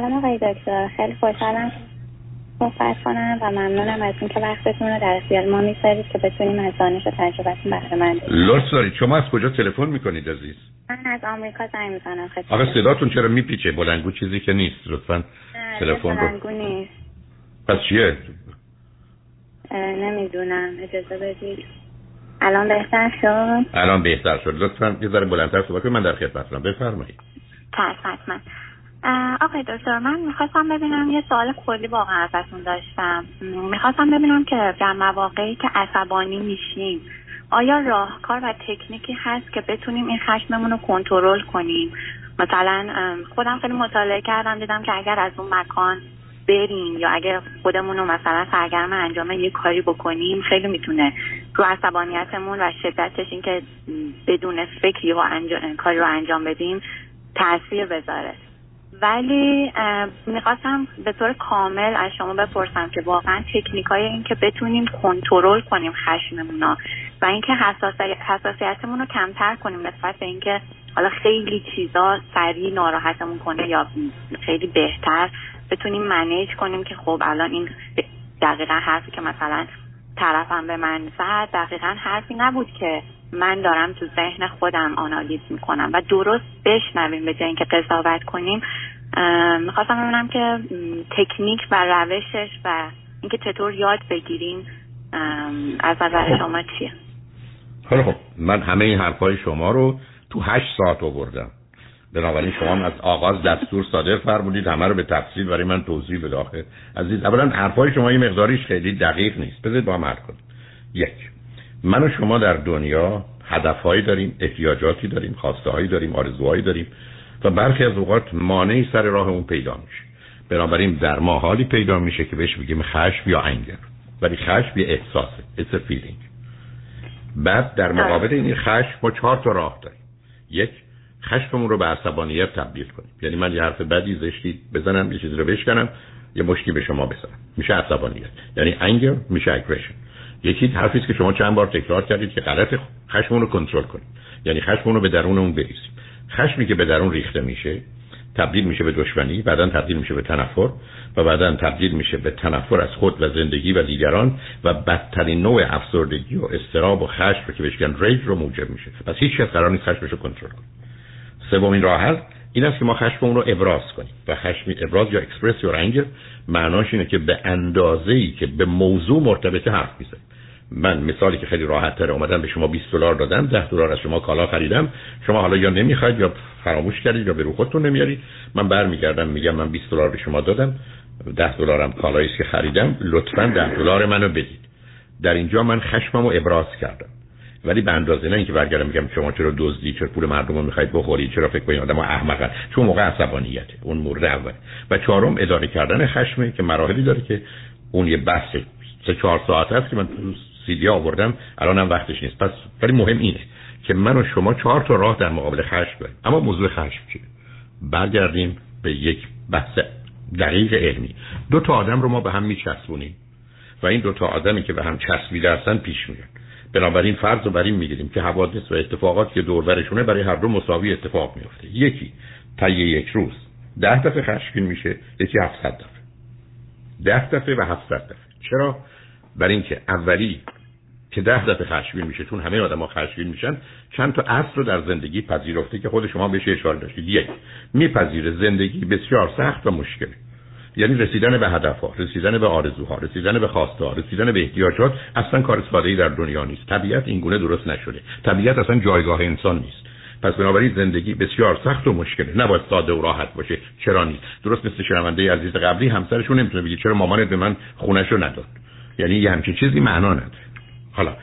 سلام آقای دکتر. خیلی خوشحالم صحبت کنم و ممنونم از اینکه وقتتون رو در اختیار ما می‌ذارید که بتونیم از دانش و تجربتون بهره مند لطف دارید. شما از کجا تلفن می‌کنید عزیز؟ من از آمریکا زنگ می‌زنم خدمت آقا صداتون چرا میپیچه؟ بلنگو چیزی که نیست لطفا تلفن رو. بلنگو نیست. پس چیه؟ نمی‌دونم. اجازه بدید. الان بهتر شد؟ الان بهتر شد. لطفا یه ذره بلندتر صحبت کنید. من در خدمتتونم بفرمایید. حتما آقای دکتر من می‌خواستم ببینم یه سوال کلی واقعا ازتون داشتم. می‌خواستم ببینم که در مواقعی که عصبانی میشیم آیا راهکار و تکنیکی هست که بتونیم این خشممون رو کنترل کنیم؟ مثلا خودم خیلی مطالعه کردم دیدم که اگر از اون مکان بریم یا اگر خودمون رو مثلا سرگرم انجام یه کاری بکنیم خیلی می‌تونه رو عصبانیتمون و شدتش این که بدون فکری و انجام، کاری رو انجام بدیم تاثیر بذاره. ولی می‌خواستم به طور کامل از شما بپرسم که واقعا تکنیک های این که بتونیم کنترل کنیم خشممون و اینکه حساسیتمون رو کمتر کنیم نسبت به اینکه حالا خیلی چیزا سریع ناراحتمون کنه یا خیلی بهتر بتونیم منیج کنیم که خب الان این دقیقا حرفی که مثلا طرفم به من زد دقیقا حرفی نبود که من دارم تو ذهن خودم آنالیز می‌کنم و درست بشنویم به جای اینکه قضاوت کنیم. می‌خواستم ببینم که تکنیک و روشش و اینکه چطور یاد بگیریم از نظر شما چیه؟ خب. من همه این حرفای شما رو تو هشت ساعت آوردم. بنابراین شما از آغاز دستور صادر فرمودید همه رو به تفصیل برای من توضیح بده آخه عزیز اولا حرفای شما این مقداریش خیلی دقیق نیست. بذارید با هم حرف کنیم. یک من و شما در دنیا هدفهایی داریم احتیاجاتی داریم خواسته هایی داریم آرزوهایی داریم. و برخی از اوقات مانعی سر راه اون پیدا میشه. بنابراین در ما حالی پیدا میشه که بهش بگیم خشم یا انگر. ولی خشم یه احساسه. It's a feeling. بعد در مقابل این خشم ما چهار تا راه داریم. یک خشممون رو به عصبانیت تبدیل کنیم. یعنی من یه حرف بدی زشتی بزنم یه چیزی رو بشکنم یه مشکی به شما بزنم. میشه عصبانیت. یعنی انگر میشه اگریشن یکی حرفی که شما چند بار تکرار کردید که غلط خشممون رو کنترل کنیم یعنی خشممون رو به درون اون بریزیم خشمی که به درون ریخته میشه تبدیل میشه به دشمنی بعدا تبدیل میشه به تنفر و بعدا تبدیل میشه به تنفر از خود و زندگی و دیگران و بدترین نوع افسردگی و استراب و خشم که بهش ریج رو موجب میشه. پس هیچ کس قرار نیست خشمش رو کنترل کنه. سومین راه هست این است که ما خشممون رو ابراز کنیم و خشم ابراز یا اکسپرس یا رنگ معناش اینه که به اندازه ای که به موضوع مرتبطه حرف می‌زنیم. من مثالی که خیلی راحت تر اومدم به شما 20 دلار دادم 10 دلار از شما کالا خریدم. شما حالا یا نمی‌خواید یا فراموش کردید یا به رو خودتون نمیارید. من برمیگردم میگم من 20 دلار به شما دادم. 10 دلارم کالایی که خریدم. لطفا 10 دلار منو بدید. در اینجا من خشممو ابراز کردم. ولی به اندازه نه اینکه برگردم میگم شما چرا دزدی چرا پول مردم رو می‌خواید بخورید چرا فکر کنید آدم احمقه. چون موقع عصبانیته اون مورد اول و چهارم اداره کردن خشمه که مراحلی داره که اون یه بحث سه چهار ساعت هست که من سیدی آوردم. الانم وقتش نیست. پس ولی مهم اینه که من و شما چهار تا راه در مقابل خشم داریم. اما موضوع خشم چیه؟ برگردیم به یک بحث دقیق علمی. دو تا آدم رو ما به هم میچسبونیم و این دو تا آدمی که به هم چسبیده هستن پیش میاد. بنابراین فرض رو بر این می‌گیریم که حوادث و اتفاقات که دور برشونه برای هر دو مساوی اتفاق میفته یکی طی یک روز ده دفعه خشمگین میشه یکی 700 دفعه. ده دفعه و 700 دفعه. چرا؟ برای اینکه اولی که ده دفعه خشمگین میشه چون همه آدم‌ها خشمگین میشن چند تا اصل رو در زندگی پذیرفته که خود شما بهش اشاره داشتید. یک میپذیره زندگی بسیار سخت و مشکله یعنی رسیدن به هدفها رسیدن به آرزوها رسیدن به خواسته ها رسیدن به احتیاجات اصلا کار ساده در دنیا نیست. طبیعت این گونه درست نشده. طبیعت اصلا جایگاه انسان نیست. پس بنابراین زندگی بسیار سخت و مشکله. نباید ساده و راحت باشه. چرا نیست؟ درست مثل شنونده عزیز قبلی همسرشون نمی‌تونه بگه چرا مامانت به من خونش رو نداد. یعنی یه همچین چیزی معنا نداره. حالا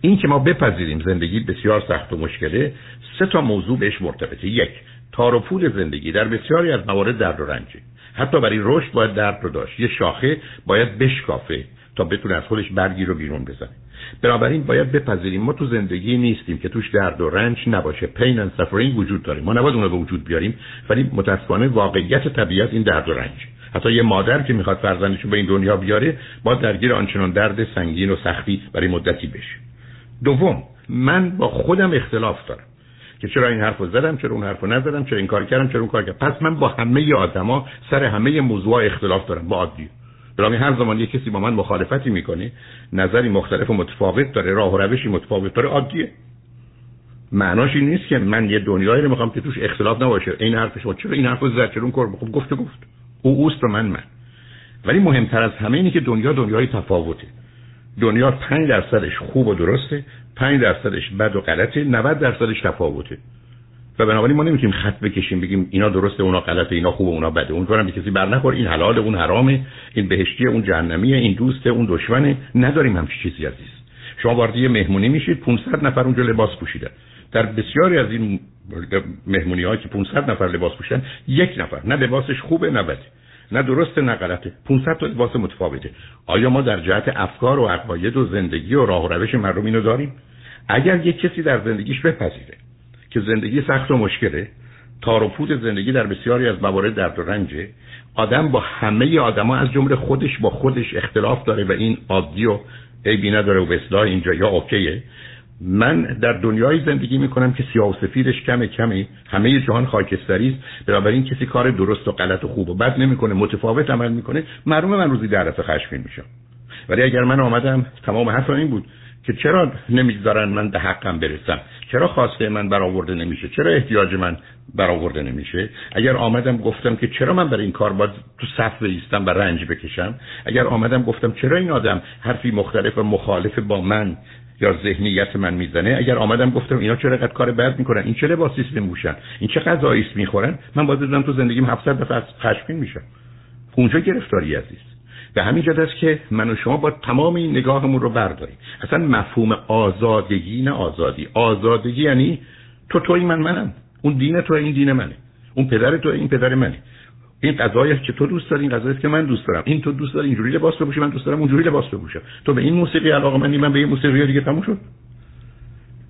این که ما بپذیریم زندگی بسیار سخت و مشکله سه تا موضوع بهش مرتبطه. یک تار و پول زندگی در بسیاری از موارد درد و رنجه. حتی برای رشد باید درد رو داشت. یه شاخه باید بشکافه تا بتونه از خودش برگی رو بیرون بزنه. بنابراین باید بپذیریم. ما تو زندگی نیستیم که توش درد و رنج نباشه. پین اند سفرینگ وجود داریم ما نباید اون رو به وجود بیاریم ولی متاسفانه واقعیت طبیعت این درد و رنج حتی یه مادر که می‌خواد فرزندش رو به این دنیا بیاره با درگیر آنچنان درد سنگین و سختی برای مدتی بشه. دوم من با خودم اختلاف دارم که چرا این حرفو زدم چرا اون حرفو نزدم چرا این کار کردم چرا اون کار کردم. پس من با همه آدما سر همه موضوع اختلاف دارم با عادی. برای هر زمان یه کسی با من مخالفتی می‌کنه نظری مختلف و متفاوت داره راه و روشی متفاوت داره عادیه. معناش این نیست که من یه دنیایی رو می‌خوام که توش اختلاف نباشه. این حرف شما چرا این حرفو زد؟ چرا اون کار خب گفت گفت. او اوست و من من. ولی مهمتر از همه اینه که دنیا دنیای تفاوته. دنیا 5 درصدش خوب و درسته 5 درصدش بد و غلطه 90 درصدش تفاوته. و بنابراین ما نمی‌تونیم خط بکشیم بگیم اینا درسته اونا غلطه اینا خوبه اونا بده. اون کارم کسی بر نخور این حلال اون حرامه این بهشتی اون جهنمیه این دوسته اون دشمنه. نداریم همچین چیزی عزیز. شما وارد یه مهمونی میشید 500 نفر اونجا لباس پوشیدن. در بسیاری از این مهمونی هایی که 500 نفر لباس پوشیدن یک نفر. نه لباسش خوبه نه بده. نه درسته نه غلطه. 500 تا لباس متفاوته. آیا ما در جهت افکار و عقاید و زندگی و راه و روش مردم اینو داریم؟ اگر یک کسی در زندگیش بپذیره که زندگی سخت و مشکله تار و پود زندگی در بسیاری از موارد درد و رنجه آدم با همه آدما از جمله خودش با خودش اختلاف داره و این عادی و عیبی نداره و به اینجا یا اوکیه. من در دنیای زندگی می‌کنم که سیاه و سفیدش کمه کمی همه جهان خاکستری است. بنابراین کسی کار درست و غلط و خوب و بد نمی‌کنه متفاوت عمل می‌کنه. معلومه من روزی در دفعه خشمگین میشم. ولی اگر من آمدم تمام حرف این بود که چرا نمی‌ذارن من به حقم برسم؟ چرا خواسته من برآورده نمیشه؟ چرا احتیاج من برآورده نمیشه؟ اگر آمدم گفتم که چرا من برای این کار باید تو صف ایستم و رنج بکشم؟ اگر آمدم گفتم چرا این آدم حرفی مختلف و مخالف با من یا ذهنیت من می‌زنه اگر آمدم گفتم اینا چرا قد کار بد می‌کنن؟ این چه لباسی میپوشن این چه غذایی می‌خورن؟ من باید بدونم تو زندگیم 700 دفعه خشمگین میشم. اونجا گرفتاری عزیز. به همین جد است که من و شما با تمام این نگاهمون رو برداریم. اصلا مفهوم آزادگی نه آزادی. آزادگی یعنی تو توی من منم. اون دین تو این دین منه. اون پدر تو این پدر منه. این قضایی که تو دوست داری این قضایی که من دوست دارم. این تو دوست داری اینجوری لباس بپوشی من دوست دارم اونجوری لباس بپوشم. تو به این موسیقی علاقه من من به این موسیقی دیگه تموم شد.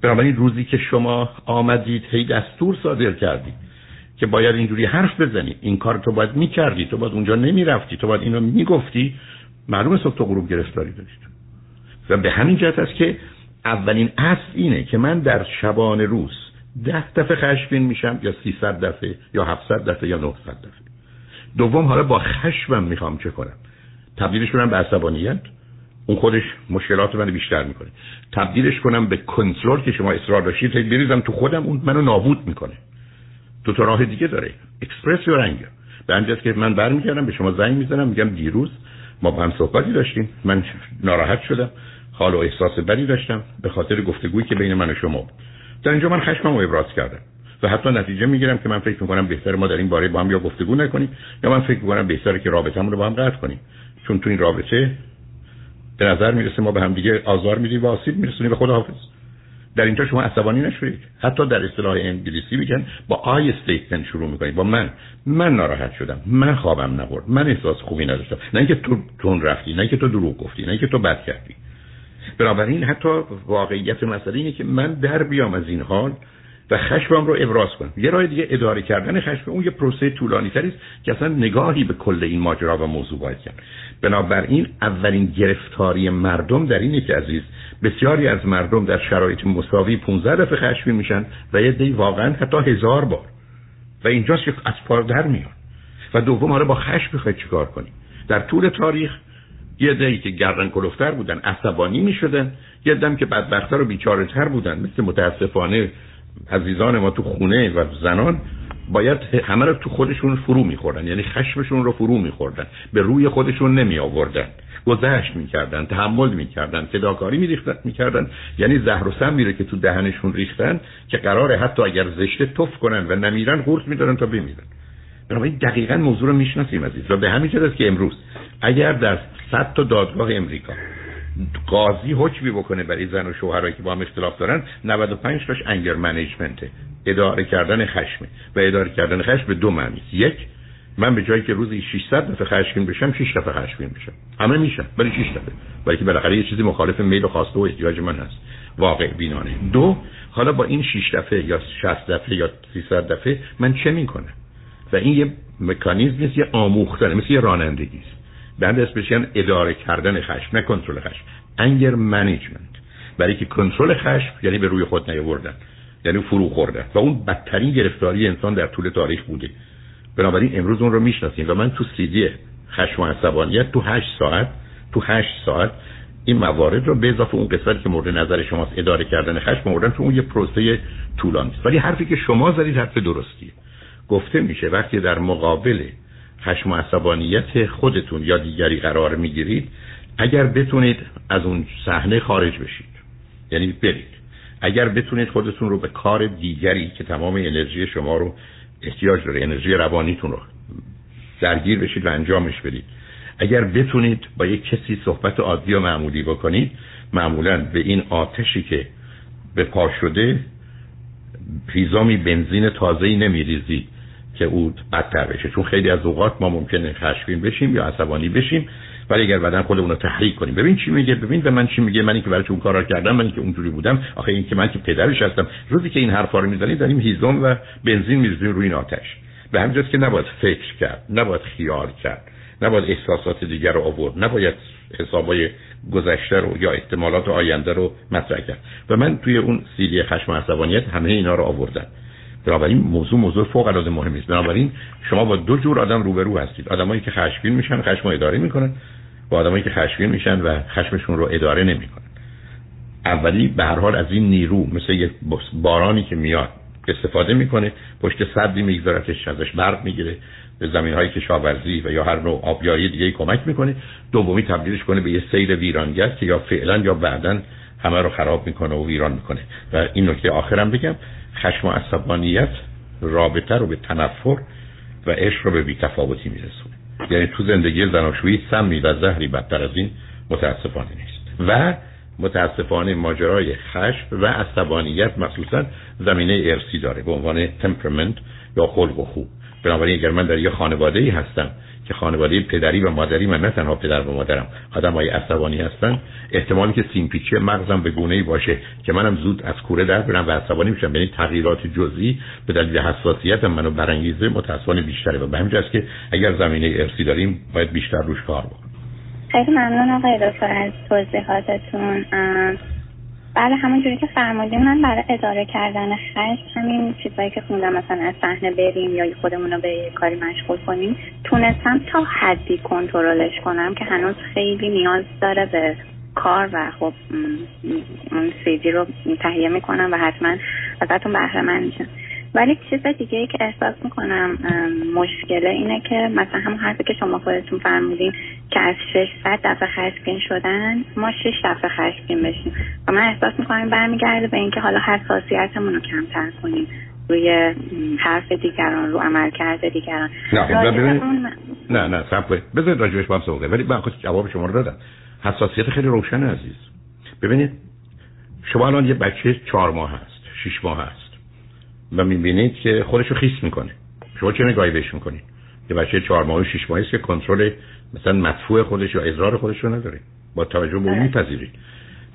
بنابراین روزی که شما آمدید هی دستور صادر کردید که باید اینجوری حرف بزنی. این کار تو باید می‌کردی تو باید اونجا نمی‌رفتی تو باید اینو می‌گفتی. معلومه صبح تو غروب گرفتاری داشت. و به همین جهت است که اولین اصل اینه که من در شبانه روز ده دفعه خشمگین میشم یا 300 دفعه یا 700 دفعه یا 900 دفعه. دوم حالا با خشمم می‌خوام چه کنم؟ تبدیلش کنم به عصبانیت. اون خودش مشکلات من بیشتر می‌کنه. تبدیلش کنم به کنترل که شما اصرار داشتید. بریزم تو خودم اون منو نابود می‌کنه. دو تا راه دیگه داره. اکسپرس یا رنگ. به که من برمیگردم به شما زنگ می‌زنم میگم دیروز ما با هم صحبتی داشتیم. من ناراحت شدم. حال و احساس بدی داشتم. به خاطر گفتگویی که بین من و شما بود. در اینجا من خشمم رو ابراز کردم. و حتی نتیجه می‌گیرم که من فکر می‌کنم بهتر ما در این باره با هم یا گفتگو نکنیم یا من فکر می‌کنم بهتره که رابطمون رو با هم قطع کنیم. چون تو این رابطه به نظر می‌رسه ما به هم دیگه آزار میدیم و آسیب میرسونیم. به خداحافظ. در اینجا شما عصبانی نشوید. حتی در اصطلاح انگلیسی میگن با I statement شروع می‌کنید. با من. من ناراحت شدم. من خوابم نبرد. من احساس خوبی نداشتم. نه اینکه تو تند رفتی نه اینکه تو دروغ گفتی نه اینکه تو بد کردی. بنابراین حتی واقعیت مسئله اینه که من در بیام از این حال. و خشمم رو ابراز کنم. یه راه دیگه اداره کردن خشم اون یه پروسه طولانی تری است که اصلا نگاهی به کل این ماجرا و موضوع باید کرد. بنابراین اولین گرفتاری مردم در اینه که عزیز بسیاری از مردم در شرایط مساوی 15 دفعه خشمی میشن و یه دی واقعا حتی هزار بار. و اینجاست که از پار در میان و دوم حالا با خشم بخواید چیکار کنیم در طول تاریخ یه دی که گردن کلفتر بودن عصبانی می‌شدن. یه دم که بدبختتر و بیچاره تر بودن مثل متاسفانه عزیزان ما تو خونه و زنان باید همه رو تو خودشون فرو میخوردن. یعنی خشمشون رو فرو میخوردن. به روی خودشون نمی آوردن گذشت می‌کردن تحمل می‌کردن فداکاری میریختن می‌کردن. یعنی زهر و سم میره که تو دهنشون ریختن که قراره حتی اگر زشته تف کنن و نمیرن قورت میدارن تا بمیرن. بنابراین دقیقا موضوع رو می‌شناسیم عزیز و به همین است که امروز اگر در صد تا دادگاه امریکا قاضی حکمی بکنه برای زن و شوهرایی که با هم اختلاف دارن 95 تاش انگر منیجمنته. اداره کردن خشمه و اداره کردن خشم به دو معنی یک من به جایی که روزی 600 دفعه خشمگین بشم 6 دفعه خشمگین بشم. همه میشم ولی 6 دفعه. ولی که بالاخره یه چیزی مخالف میل و خواسته و احتیاج من هست. واقع بینانه. دو حالا با این 6 دفعه یا 60 دفعه یا 300 دفعه من چه می‌کنم؟ و این یه مکانیزم یه آموختن مثل یه رانندگی است. بند اسمش اداره کردن خشم نه کنترل خشم. انگر منیجمنت برای که کنترل خشم یعنی به روی خود نیاوردن یعنی فرو خورده و اون بدترین گرفتاری انسان در طول تاریخ بوده. بنابراین امروز اون رو می‌شناسیم و من تو سیدی خشم و عصبانیت تو هشت ساعت تو هشت ساعت این موارد رو به اضافه اون قسمتی که مورد نظر شماست اداره کردن خشم موردن تو اون یه پروسه طولانی است. ولی حرفی که شما زدید حرف درستیه. گفته میشه وقتی در مقابل خشم و عصبانیت خودتون یا دیگری قرار می‌گیرید اگر بتونید از اون صحنه خارج بشید. یعنی برید. اگر بتونید خودتون رو به کار دیگری که تمام انرژی شما رو احتیاج داره انرژی روانیتون رو درگیر بشید و انجامش بدید. اگر بتونید با یک کسی صحبت عادی و معمولی بکنید معمولا به این آتشی که به پا شده پیزامی بنزین تازه‌ای نمیریزی که او بدتر بشه. چون خیلی از اوقات ما ممکنه خشمگین بشیم یا عصبانی بشیم ولی اگر بعدا خودمون رو تحریک کنیم. ببین چی میگه ببین به من چی میگه منی که برای اون کارا کردم منی که اونجوری بودم. آخه این که من که پدرش هستم. روزی که این حرفا رو می‌زنید داریم هیزم و بنزین میریزیم روی این آتش. به همین که نباید فکر کرد نباید خیال کرد نباید احساسات دیگر رو آورد نباید حسابای گذشته رو یا احتمالات آینده رو مطرح کرد. و من توی اون سیدی خشم و عصبانیت همه اینا رو آوردم. بنابراین موضوع موضوع فوق العاده مهمی است بنابراین شما با دو جور آدم روبرو هستید. آدمایی که خشمگین میشن خشم اداره می‌کنن. با آدمایی که خشمگین میشن و خشمشون رو اداره نمی‌کنن. اولی به هر حال از این نیرو مثل یه بارانی که میاد استفاده می‌کنه پشت صدی میگذارتش ازش برق می‌گیره به زمین های کشاورزی و یا هر نوع آبیایی دیگه کمک می‌کنه. دومی تبدیلش کنه به یه سیل ویرانگر که یا فعلا یا بعدا همه رو خراب می‌کنه و ویران می‌کنه. و این نکته آخرم بگم. خشم و عصبانیت رابطه رو به تنفر و عشق رو به بیتفاوتی میرسونه. یعنی تو زندگی زناشویی سمی و زهری بدتر از این متاسفانه نیست. و متاسفانه ماجرای خشم و عصبانیت مخصوصا زمینه ارسی داره به عنوان تمپرمنت یا خلق و خوب بنابراین اگر من در یه خانواده ای هستم که خانواده پدری و مادری من نه تنها پدر و مادرم آدم های عصبانی هستن. احتمالی که سیمپیچی مغزم به گونه ای باشه که منم زود از کوره در برم و عصبانی میشم. یعنی تغییرات جزئی به دلیل حساسیت منو برانگیزه متاسفانه بیشتره. و به همین که اگر زمینه ارسی داریم باید بیشتر روش کار بکنیم. خیلی ممنون آقای دکتر از توضیحاتتون. بله همونجوری که فرمودیم من برای اداره کردن خشم همین چیزهایی که خوندم مثلا از صحنه بریم یا خودمون رو به کاری مشغول کنیم تونستم تا حدی کنترلش کنم که هنوز خیلی نیاز داره به کار و خب اون سیدی رو تهیه می‌کنم و حتما ازتون بهره من میشم. ولی چیز دیگه ای که احساس می‌کنم مشکله اینه که مثلا همون حرفی که شما خودتون فرمودین که از 600 دفعه خشمگین شدن ما 6 دفعه خشمگین بشیم. و من احساس می‌کنم برمیگرده به اینکه حالا حساسیتمون رو کمتر کنیم روی حرف دیگران رو عمل کرده دیگران. نه خب نه نه سب بذارید راجبش با هم ولی من خود جواب شما رو دادم. حساسیت خیلی روشن عزیز. ببینید شما الان یه بچه چهار ماه هست شش ماه هست. و می‌بینید که خودشو خیس می‌کنه. شما چه نگاهی بهش می‌کنید یه بچه چهار ماه و شش ماهی است که کنترل مثلا مدفوع خودش یا اضرار خودش رو نداره. با توجه به اون میپذیرید.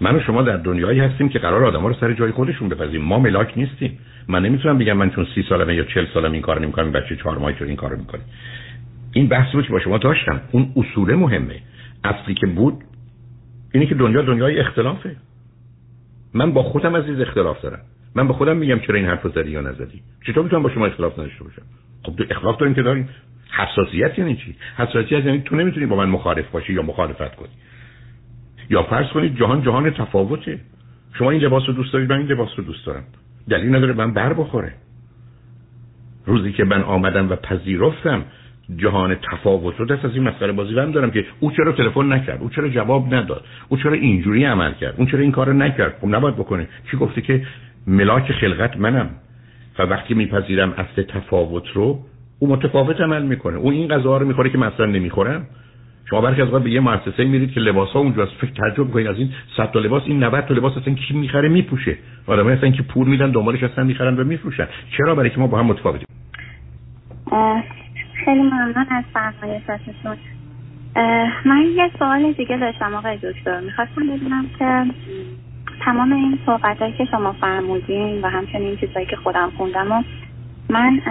من و شما در دنیایی هستیم که قرار آدم رو سر جای خودشون بپذیریم. ما ملاک نیستیم. من نمی‌تونم بگم من چون سی سالمه یا چل سالم این کار نمی‌کنم این بچه چهار ماهی چون این کارو می‌کنه. این بحث رو که با شما داشتم. اون اصول مهمه. اصلی که بود اینی که دنیا دنیای اختلافه. من با خودم عزیز اختلاف دارم. من به خودم میگم چرا این حرفو زدی یا نزدی؟ چطور می‌تونم با شما اختلاف نداشته باشم؟ خب تو اختلاف داریم که داریم. حساسیت یعنی چی؟ حساسیت یعنی تو نمی‌تونی با من مخالف باشی یا مخالفت کنی. یا فرض کنید جهان جهان تفاوته. شما این لباس رو دوست دارید من این لباس رو دوست دارم. دلیل نداره من بر بخوره. روزی که من آمدم و پذیرفتم جهان تفاوت رو دست از این مسئله بازی هم دارم که او چرا تلفن نکرد او چرا جواب نداد او چرا اینجوری عمل کرد اون چرا این کارو نکرد. خب نباید بکنه. چی گفته که ملاک خلقت منم. و وقتی میپذیرم اصل تفاوت رو او متفاوت عمل می‌کنه. او این غذا رو می‌خوره که مثلا نمی‌خورم. شما برخی از به یه مؤسسه میرید که لباس ها اونجا فکر تعجب کنید از این 100 تا لباس. این 90 تا لباس اصلا کی می‌خره؟ میپوشه. آدم اصلا که پول میدن دنبالش اصلا می‌خرن و میفروشن. چرا برای که ما با هم متفاوتیم؟ خیلی ممنون از فرمایشاتتون. من یه سوال دیگه داشتم آقای دکتر. می‌خواستم بدونم که تمام این صحبت که شما فرمودین و همچنین چیزهایی که خودم خوندم و من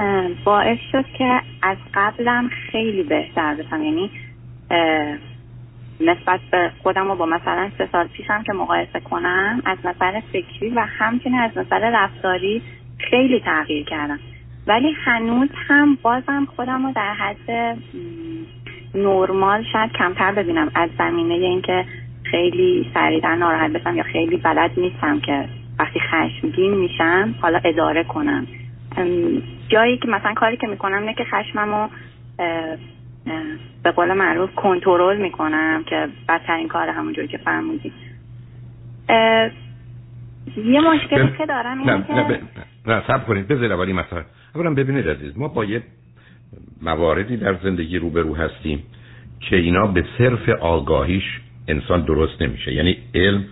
باعث شد که از قبلم خیلی بهتر بشم. یعنی نسبت به خودم رو با مثلا سه سال پیشم که مقایسه کنم از نظر فکری و همچنین از نظر رفتاری خیلی تغییر کردم. ولی هنوز هم بازم خودم رو در حد نرمال شاید کمتر ببینم از زمینه اینکه خیلی سریعا ناراحت بشم یا خیلی بلد نیستم که وقتی خشمگین میشم حالا اداره کنم. جایی که مثلا کاری که می‌کنم اینه که خشممو به قول معروف کنترل می‌کنم که بدترین کار همونجوری که فرمودی. یه مشکلی که دارم اینه که نه, نه, سب کنید بذار اولی مثلا اولا ببینید عزیز ما با یه مواردی در زندگی روبرو هستیم که اینا به صرف آگاهیش انسان درست نمیشه. یعنی علم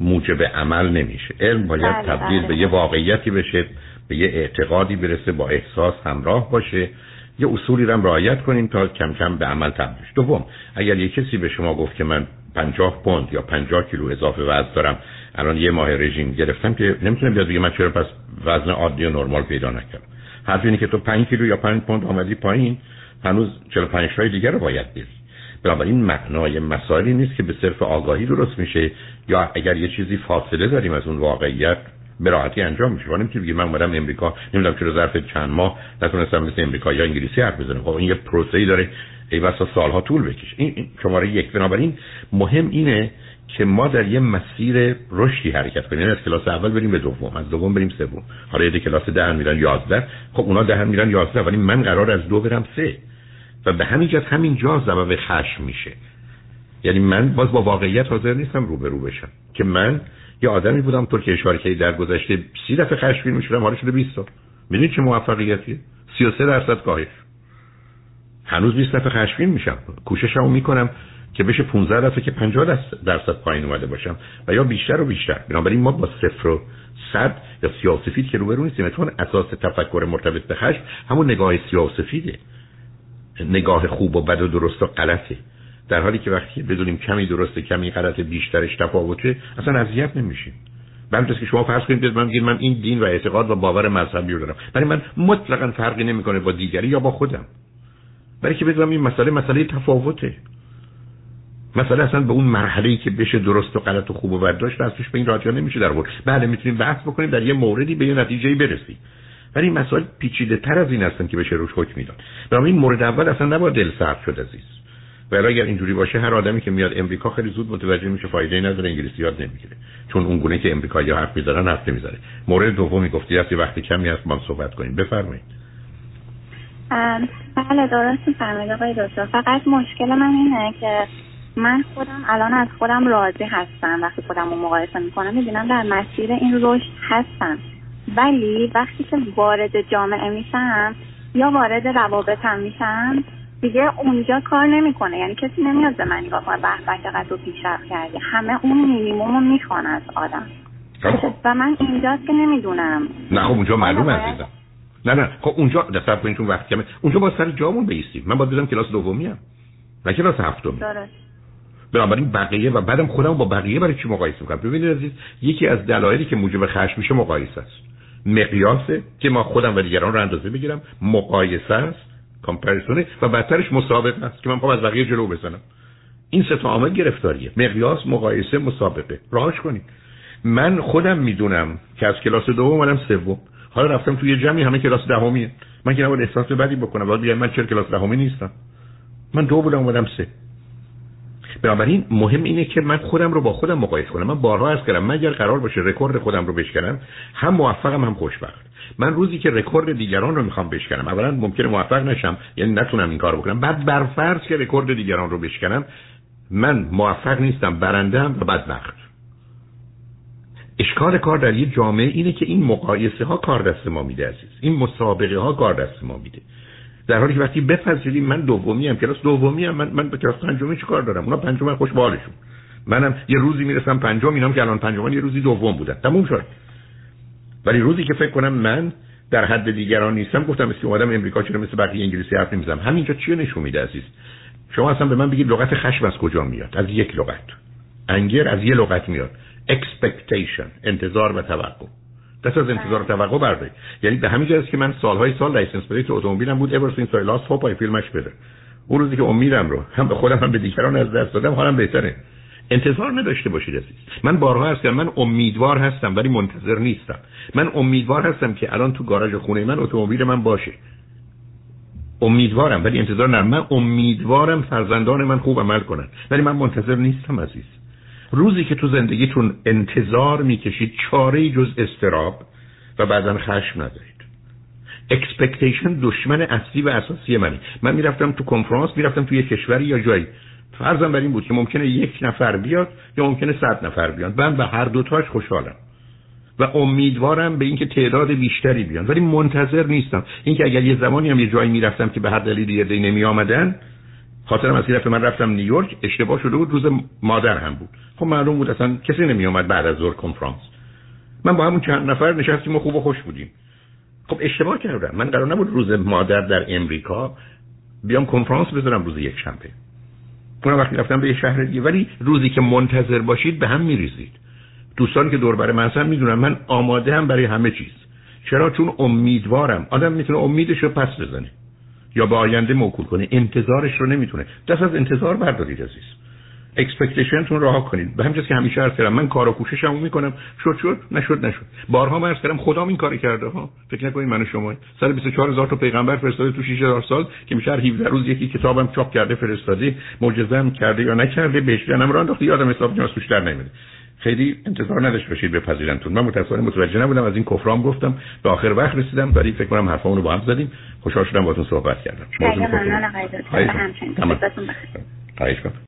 موجب عمل نمیشه. علم باید بله تبدیل به بله. یه واقعیتی بشه به یه اعتقادی برسه با احساس همراه باشه. یه اصولی رو رعایت کنیم تا کم کم به عمل تبدیل دوم اگر یه کسی به شما گفت که من 50 پوند یا 50 کیلو اضافه وزن دارم الان یه ماه رژیم گرفتم که نمی‌تونم بیاد بگه من چرا پس وزن عادی و نرمال پیدا نکردم. حرف اینه که تو 5 کیلو یا 5 پوند آمدی پایین هنوز 45 تای دیگر رو باید بری بنابراین معنای مسائلی نیست که به صرف آگاهی درست میشه. یا اگر یه چیزی فاصله داریم از اون واقعیت به راحتی انجام میشه. ولی نمی‌تونی من اومدم امریکا نمی‌دونم چرا ظرف چند ماه نتونستم مثل امریکا یا انگلیسی حرف بزنم. خب این یه پروسه‌ای داره. ای بسا سالها طول بکشه. این شماره یک. بنابراین مهم اینه که ما در یه مسیر رشدی حرکت کنیم. یعنی از کلاس اول بریم به دوم از دوم بریم سوم. حالا یه کلاس ده میرن 11 خب اونا ده میرن 11 ولی من قرار از دو برم سه. و به همین جهت همین جا سبب خشم میشه. یعنی من باز با واقعیت حاضر نیستم روبرو بشم. که من یه آدمی بودم طور که اشاره کردی در گذشته سی دفعه خشمگین می‌شدم حالا شده 20 تا می‌دونید چه موفقیتیه؟ 33 درصد کاهش. هنوز 20 دفعه خشمگین میشم. کوششمو می‌کنم که بشه 15 دفعه که 50 درصد پایین اومده باشم و یا بیشتر و بیشتر. بنابراین ما با صفر و صد یا سیاسفید که روبرو نیستیم چون اساس تفکر مرتبط به خشم همون نگاه سیاسفیده نگاه خوب و بد و درست و غلطه. در حالی که وقتی بدونیم کمی درسته کمی غلط بیشترش تفاوته اصلا اذیت نمیشیم. بلکه که شما فرض کنید من من این دین و اعتقاد و باور مذهبی رو دارم. برای من مطلقا فرقی نمی‌کنه با دیگری یا با خودم. برای که بدونم این مسئله مسئله تفاوته. مسئله اصلا به اون مرحله که بشه درست و غلط و خوب و بد داشت ازش به این راحتی نمیشه در ورد بله می‌تونیم بحث بکنیم در یه موردی به یه نتیجه برسیم. ولی این مسائل پیچیده تر از این هستن که بشه روش حکم می‌داد. این مورد اول اصلا نباید دل سرد شد عزیز. ولی اگر اینجوری باشه هر آدمی که میاد امریکا خیلی زود متوجه میشه فایده ای نداره انگلیسی یاد نمی‌گیره. چون اون گونه که امریکایی حرف می‌زنن حرف نمی‌زنه. مورد دومی گفتی هستی وقتی کمی هست ما صحبت کنیم. بفرمایید. بله درست میفرمایید آقای دکتر. فقط مشکل من اینه که من خودم الان از خودم راضی هستم. وقتی خودم رو مقایسه می‌کنم می‌بینم در مسیر این رشد هستم. ولی وقتی که وارد جامعه میشم یا وارد روابطم میشم دیگه اونجا کار نمی‌کنه. یعنی کسی نمیاد به من نگاه کنه به چقدر تو پیشرفت کردی. همه اون مینیموم رو می‌خوان از آدم. خب. و من اینجاست که نمی‌دونم. نه خب اونجا معلومه عزیزم. نه نه. خب اونجا دستر کنید چون وقت کمه. اونجا با سر جامون بیستیم من باید بدم کلاس دومی هم نه کلاس هفتمی. درست. بنابراین بقیه و بعدم خودم با بقیه برای چی مقایسه می‌کنم؟ ببینید عزیز یکی از دلایلی که موجب خشم میشه مقایسه است. مقیاسه که ما خودم و دیگران رو اندازه بگیرم مقایسه است کامپریسونه و بدترش مسابقه است که من خواهم از بقیه جلو بزنم. این سه تا عامل گرفتاریه. مقیاس مقایسه مسابقه. راهش کنید. من خودم می‌دونم که از کلاس دوم اومدم سوم. حالا رفتم توی جمعی همه کلاس دهمیه. من که نباید احساس بدی بکنم. باید بگم من چرا کلاس دهمی نیستم. من دو بودم اومدم سه. بنابراین مهم اینه که من خودم رو با خودم مقایسه کنم. من بارها از کردم من اگر قرار باشه رکورد خودم رو بشکنم؟ هم موفقم هم خوشبخت. من روزی که رکورد دیگران رو می‌خوام بشکنم اولا ممکنه موفق نشم یعنی نتونم این کار بکنم. بعد برفرض که رکورد دیگران رو بشکنم من موفق نیستم بازنده ام و بدبخت. اشکال کار در یه جامعه اینه که این مقایسه ها کار دست ما میده عزیز. این مسابقه ها کار دست ما میده. در حالی که وقتی بپذیریم من دومی ام کلاس دومی ام من من به کلاس پنجمی چی کار دارم؟ اونا پنجم خوش به حالشون. منم یه روزی می‌رسم پنجم اینام که الان پنجم یه روزی دوم بودن. تموم شد. ولی روزی که فکر کنم من در حد دیگران نیستم گفتم مثل اومدم امریکا چرا مثل بقیه انگلیسی حرف نمی‌زنم؟ همینجا چی نشون میده عزیز؟ شما اصلا به من بگید لغت خشم از کجا میاد؟ از یک لغت. Anger از یک لغت میاد. Expectation انتظار و توقع. دست از انتظار و توقع بردارید به همین جاست که من سالهای سال license plate اتومبیلم بود ever since I lost hope I feel much better اون روزی که امیدم رو هم به خودم هم به دیگران از دست دادم حالم بهتره. انتظار نداشته باشید عزیز. من بارها هستم من امیدوار هستم ولی منتظر نیستم. من امیدوار هستم که الان تو گاراژ خونه من اتومبیل من باشه. امیدوارم ولی انتظار ندارم. من امیدوارم فرزندان من خوب عمل کنن. ولی من منتظر نیستم عزیز. روزی که تو زندگیتون انتظار می‌کشید چاره جز اضطراب و بعدا خشم ندارید expectation دشمن اصلی و اساسی منه من می‌رفتم تو کنفرانس می‌رفتم تو یه کشوری یا جایی. فرضم بر این بود که ممکنه یک نفر بیاد یا ممکنه صد نفر بیاد من به هر دوتاش خوشحالم. و امیدوارم به اینکه تعداد بیشتری بیان. ولی منتظر نیستم. اینکه اگر یه زمانی هم یه جایی می‌رفتم که به هر دلیلی یه نمی آمدن خاطرم از که من رفتم نیویورک اشتباه شده بود روز مادر هم بود. خب معلوم بود اصلا کسی نمی آمد بعد از ظهر کنفرانس. من با همون چند نفر نشستیم و خوب و خوش بودیم. خب اشتباه کردم. من قرار نبود روز مادر در امریکا بیام کنفرانس بذارم روز یک شنبه. اونم وقتی رفتم به یه شهر دیگه. ولی روزی که منتظر باشید به هم میریزید. دوستانی که دور برای من هستن می‌دونن من آماده هم برای همه چیز. چرا؟ چون امیدوارم. آدم می‌تونه امیدش رو پس بزنه. یا به آینده موکول کنه. انتظارش رو نمی‌تونه. دست از انتظار بردارید عزیز. expectation تون رها کنید. به همین که همیشه عرض کردم من کار و کوششمو می‌کنم. شد شد نشد نشد. بارها من عرض کردم خدا این کاری کرده ها. فکر نکنید من و شما 124 هزار تا پیغمبر فرستاده تو 6000 سال که میشه 17 روز یکی کتابم چاپ کرده فرستاده. معجزه کرده یا نکرده بهش جنم را انداخته یادم حساب جاسوس در نمیده خیلی انتظار نداشت باشید بپذیرنتون. من متأسفانه متوجه نبودم از این کفرام گفتم. به آخر وقت رسیدم ولی فکر کنم حرفامون رو با هم زدیم. خوشحال شدم باهاتون صحبت کردم. موضوع